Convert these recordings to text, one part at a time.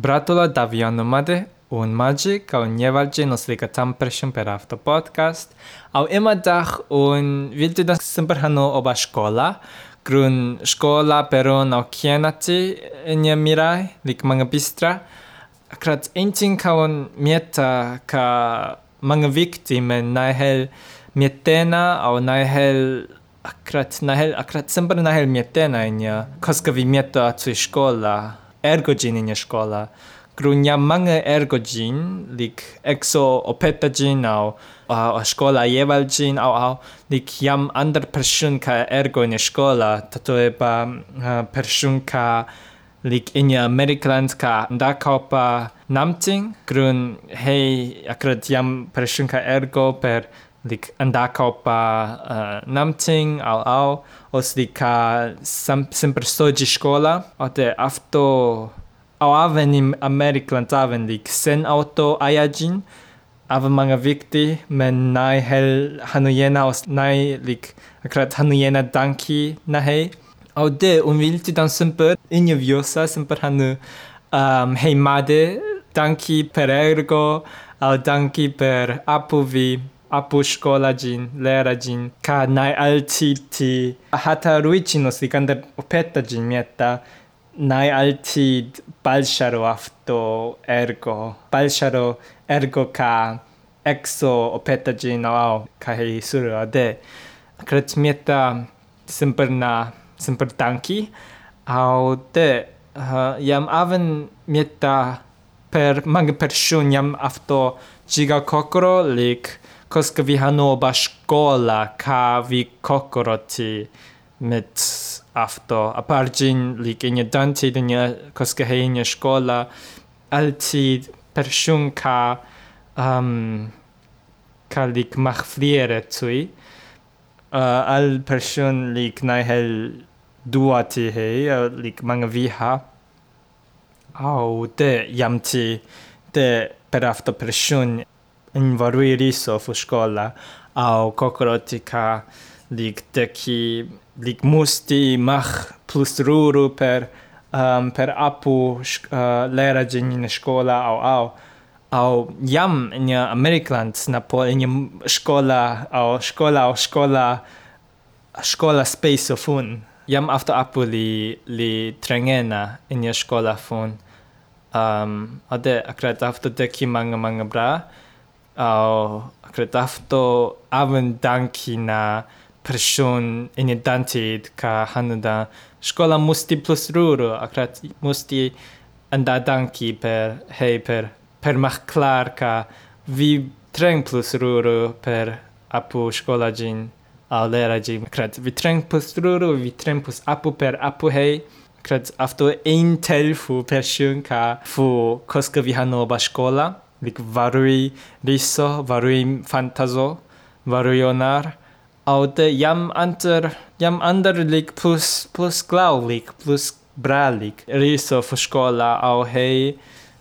Bratul Davianumade, un magic ca un nevalce nos recătam preșim pe raftă podcast, au emadah un viltida sâmpărhano oba școla, grun școla peron au chienati în mirai, lic manga bistra, krat encin ca un mieta ca manga victime nahel mietena au nahel akrat nahel akrat sâmpăr nahel mietena în ea, cosca vi mieta tu școla, ergogin in grunia mange ergogin lik exo opetagin au a scola jevalgin au au lik jam ander person ka ergo in scola tato eba eh, uh, person ka lik in Amerikland ka da kopa namting. Grun hei akrat jam person ka ergo per lik anda kao pa uh, namting al al oslika sam sempre stoji škola ote afto ao avenim ameriklan taven lik sen auto ajajin av många viktig men nej hel hanujena och nej lik akkurat hanujena danki nej och det om vill till den semper injuviosa semper hanu ehm, um, hejmade danki per ergo al danki per apuvi. Apushkolađin, Lerađin, ka najaltiti Hataruićino Sikandar opetađin mjeta najaltid Balšaro afto ergo, Balšaro ergo ka exo opetađin ao kaj suro de. Krat mjeta semper na semper tanki, ao de. Jam aven mjeta per mange peršun jam afto čiga kokro lik koska vi hano ba škola ka vi kokoro ti mit afto. Apargin lik in dantid in koska hein škola altid person ka um, ka lik mach fliere tui. Uh, al person lik nai hel duati hei uh, lik manga viha. Au de jam ti de per afto person in varui riso fu škola au kokoro ti ka lik deki lik musti mach plus ruru per um, per apu uh, lera gin in škola au au au jam in Amerikland na po in škola au škola au škola škola space of fun. Jam after apu li li trengena in škola fun. Um, ade akrat after deki manga manga bra akrat after aven danki na person in ka hanada škola musti plus ruro akrat musti anda danki per hei per per mach clar ka vi treng plus ruro per apu škola gin au lera gin akrat vi treng plus ruro vi treng plus apu per apu hei akrat afto ein tel fu person ka fu koska vi hanova škola lik varui riso varui fantazo varuionar au de jam anter jam ander lik plus plus glau lik plus bra lik. Riso fu škola au hei.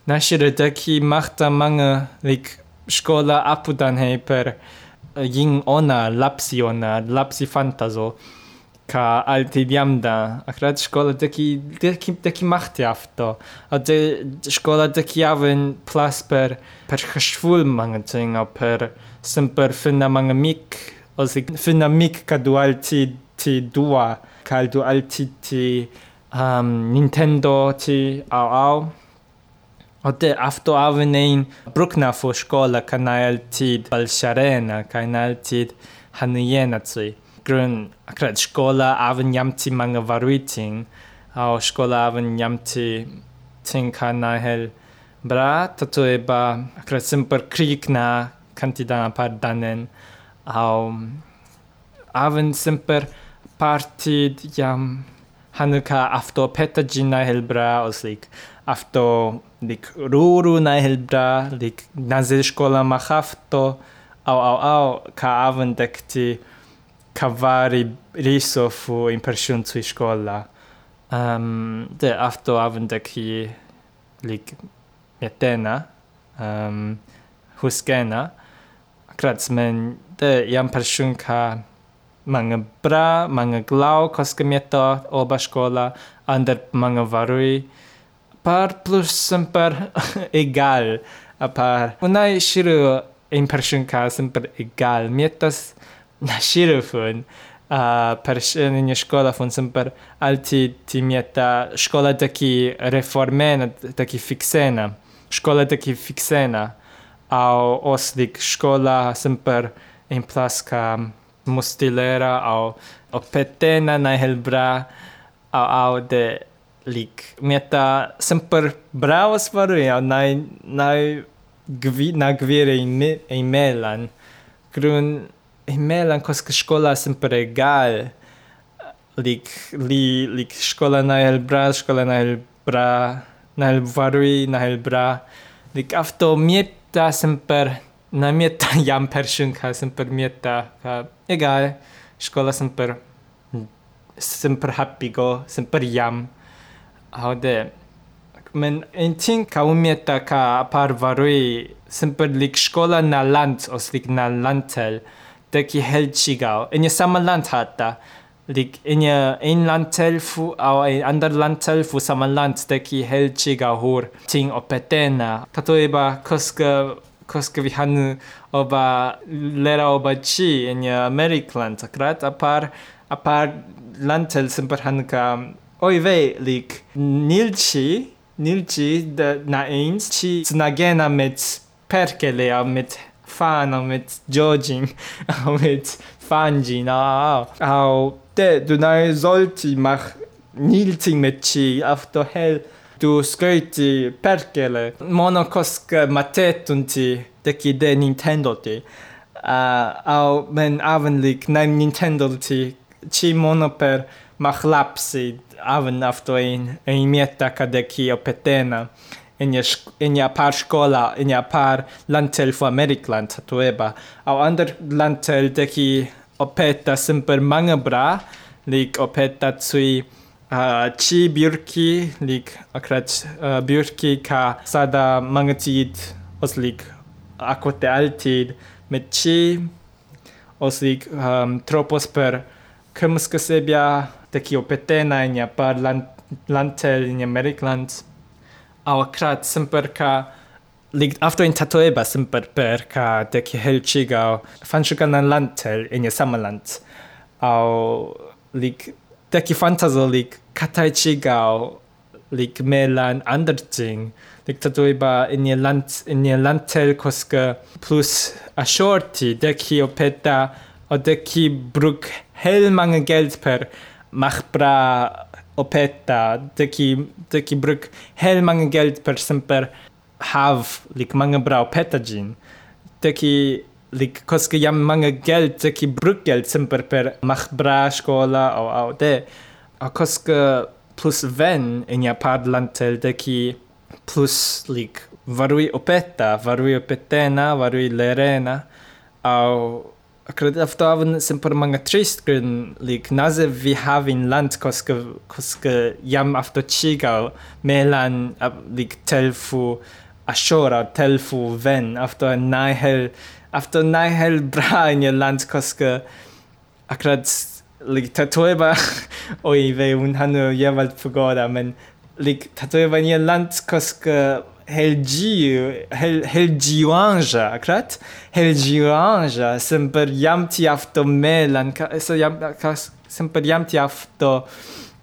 Nashire deki machta manga lik škola apudan hei per jing ona lapsi ona lapsi fantazo alti diamda akrat škola deki deki deki machti afto. A de škola deki aven plus per per chashful manga ting per semper finna manga mik os ik finna mik ka du alti ti dua ka du alti ti um, Nintendo ti au au. O de afto avenein brukna fu škola ka na altid balsharena ka grunn akkurat skola avenjam til mange varuiting, og skola avenjam til ting kan hel bra, tato je ba akkurat simpel krig na kantidana par danen, og aven simpel partid jam hanuka afto petajina hel bra, og slik afto lik ruru na hel bra, lik nazel skola mahafto, au au au dekti cavare riso fu in impression sui škola um, ehm, de afto aven deki lik metena um, ehm, huskena krats men de jam person ka mga bra, mga glau koska mieto oba scola, ander mga varui par plus semper egal. A par unai shiru in person ka sempre egal. Mietas nașirul fun, a perșeni școla fun sunt per alti timieta școla de ki reformena, de ki fixena, școla de ki fixena, au oslik școla sunt per în plas ca mustilera au o petena na helbra au au de lik. Meta semper bravo svaruja, naj, naj gvi, na gvire imelan. Grun melankolska škola sem pregal. Lik, li, lik škola najbra, škola najbra, najvarui, najbra. Lik avto mieta sem per, na mieta jam peršin, ka sem per mieta, ka egal, škola sem per, sem per hapigo, sem per jam. Haude, men en ting ka umieta ka par varui, sem per lik škola na land, os lik na lantel. De ki helchigao en je sama land hata lik in je een lantel fu au een ander lantel fu sama land de ki helchigao hor. Ting opetena katoeba koska koska vi hanu oba lera oba chi in je Amerikland akrat apar apar lantel sempre hanu ka oi ve lik nilchi nilchi de na eens chi snagena met perkele au fan mit Georgin mit fanji na au de du nai solti mach nilting mit chi after hell du skriti perkele. Monokosk matetunti deki de Nintendo ti. Uh, au men avenlik nem Nintendo ti chi monoper mach lapsi aven afto in in mietta kadeki opetena in ja par skola in ja par lantel fu Amerikland tueba au ander lantel deki opeta simper manga bra lik opeta tsui uh, chi björki lik akrat uh, björki ka sada manga tid os lik akote altid met chi os lik um, tropos per kumska sebia taki opetena in ja par lantel in Amerikland au akrat simper ka liegt after in tatoeba simper per ka deki helchiga fanshuka nan lantel in ja samaland au lik deki fantazo lik katai chigao lik melan anderting lik tatoeba in ja land in ja lantel koska plus a shorty deki opeta o deki bruk hel mange geld per mach bra opeta deki deki bruk hel mange geld per semper hav lik mange bra opeta gin deki lik koske jam mange geld deki bruk geld semper per mach bra skola och au det. Och koske plus ven in ja till deki plus lik varui opeta varui opetena varui lerena Och Cred aftavan sempre manga trist grin lik naze vi havin land koska koska jam afto chiga melan lik telfu ashora telfu ven after nihel after nihel bra in land koska akrad lik tatoeba oi ve un hanu jewalt pagoda men lik tatoeba in land koska Helgi, Hel, Helgiuanja, akkurat? Helgiuanja, semper jam tiafto melan, semper jam tiafto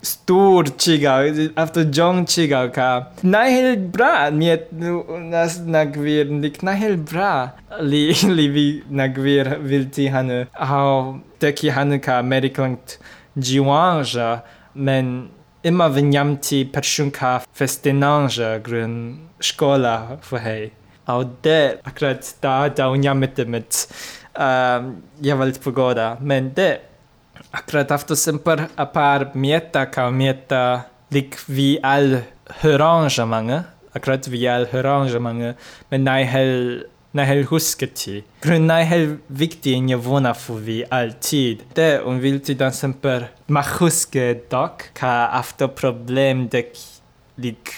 sturčiga, afto džongčiga, ka. Najhel bra, mi je nas nagvir, nik najhel bra, li, li vi nagvir vilti hanu, hau teki hanu ka amerikant džiuanja, men immer wennjamti Pachunka festinange grün Schola vorhei. A de akkurat da daunjamete mit javalit pogoda. Men de akkurat afto semper a par mieta ka mieta lik vi al hörangemange, akkurat vi al hörangemange, men nej hel nej hel husketi. Grun nej hel viktig in jag vona för vi alltid. Det hon vill till den semper mach huske dock ka efter problem dek lik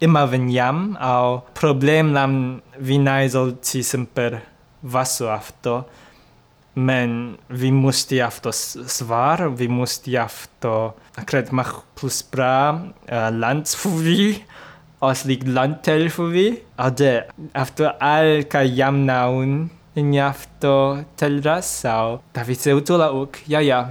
immer wenn jam au problem lam vinai solti semper vaso afto men vi musti afto svar vi musti afto akret mach plus bra uh, lands Auslig Landteil för vi. och det efter allt kan jag nog inte, alka jamnaun, injafto så, det finns utola och ja ja.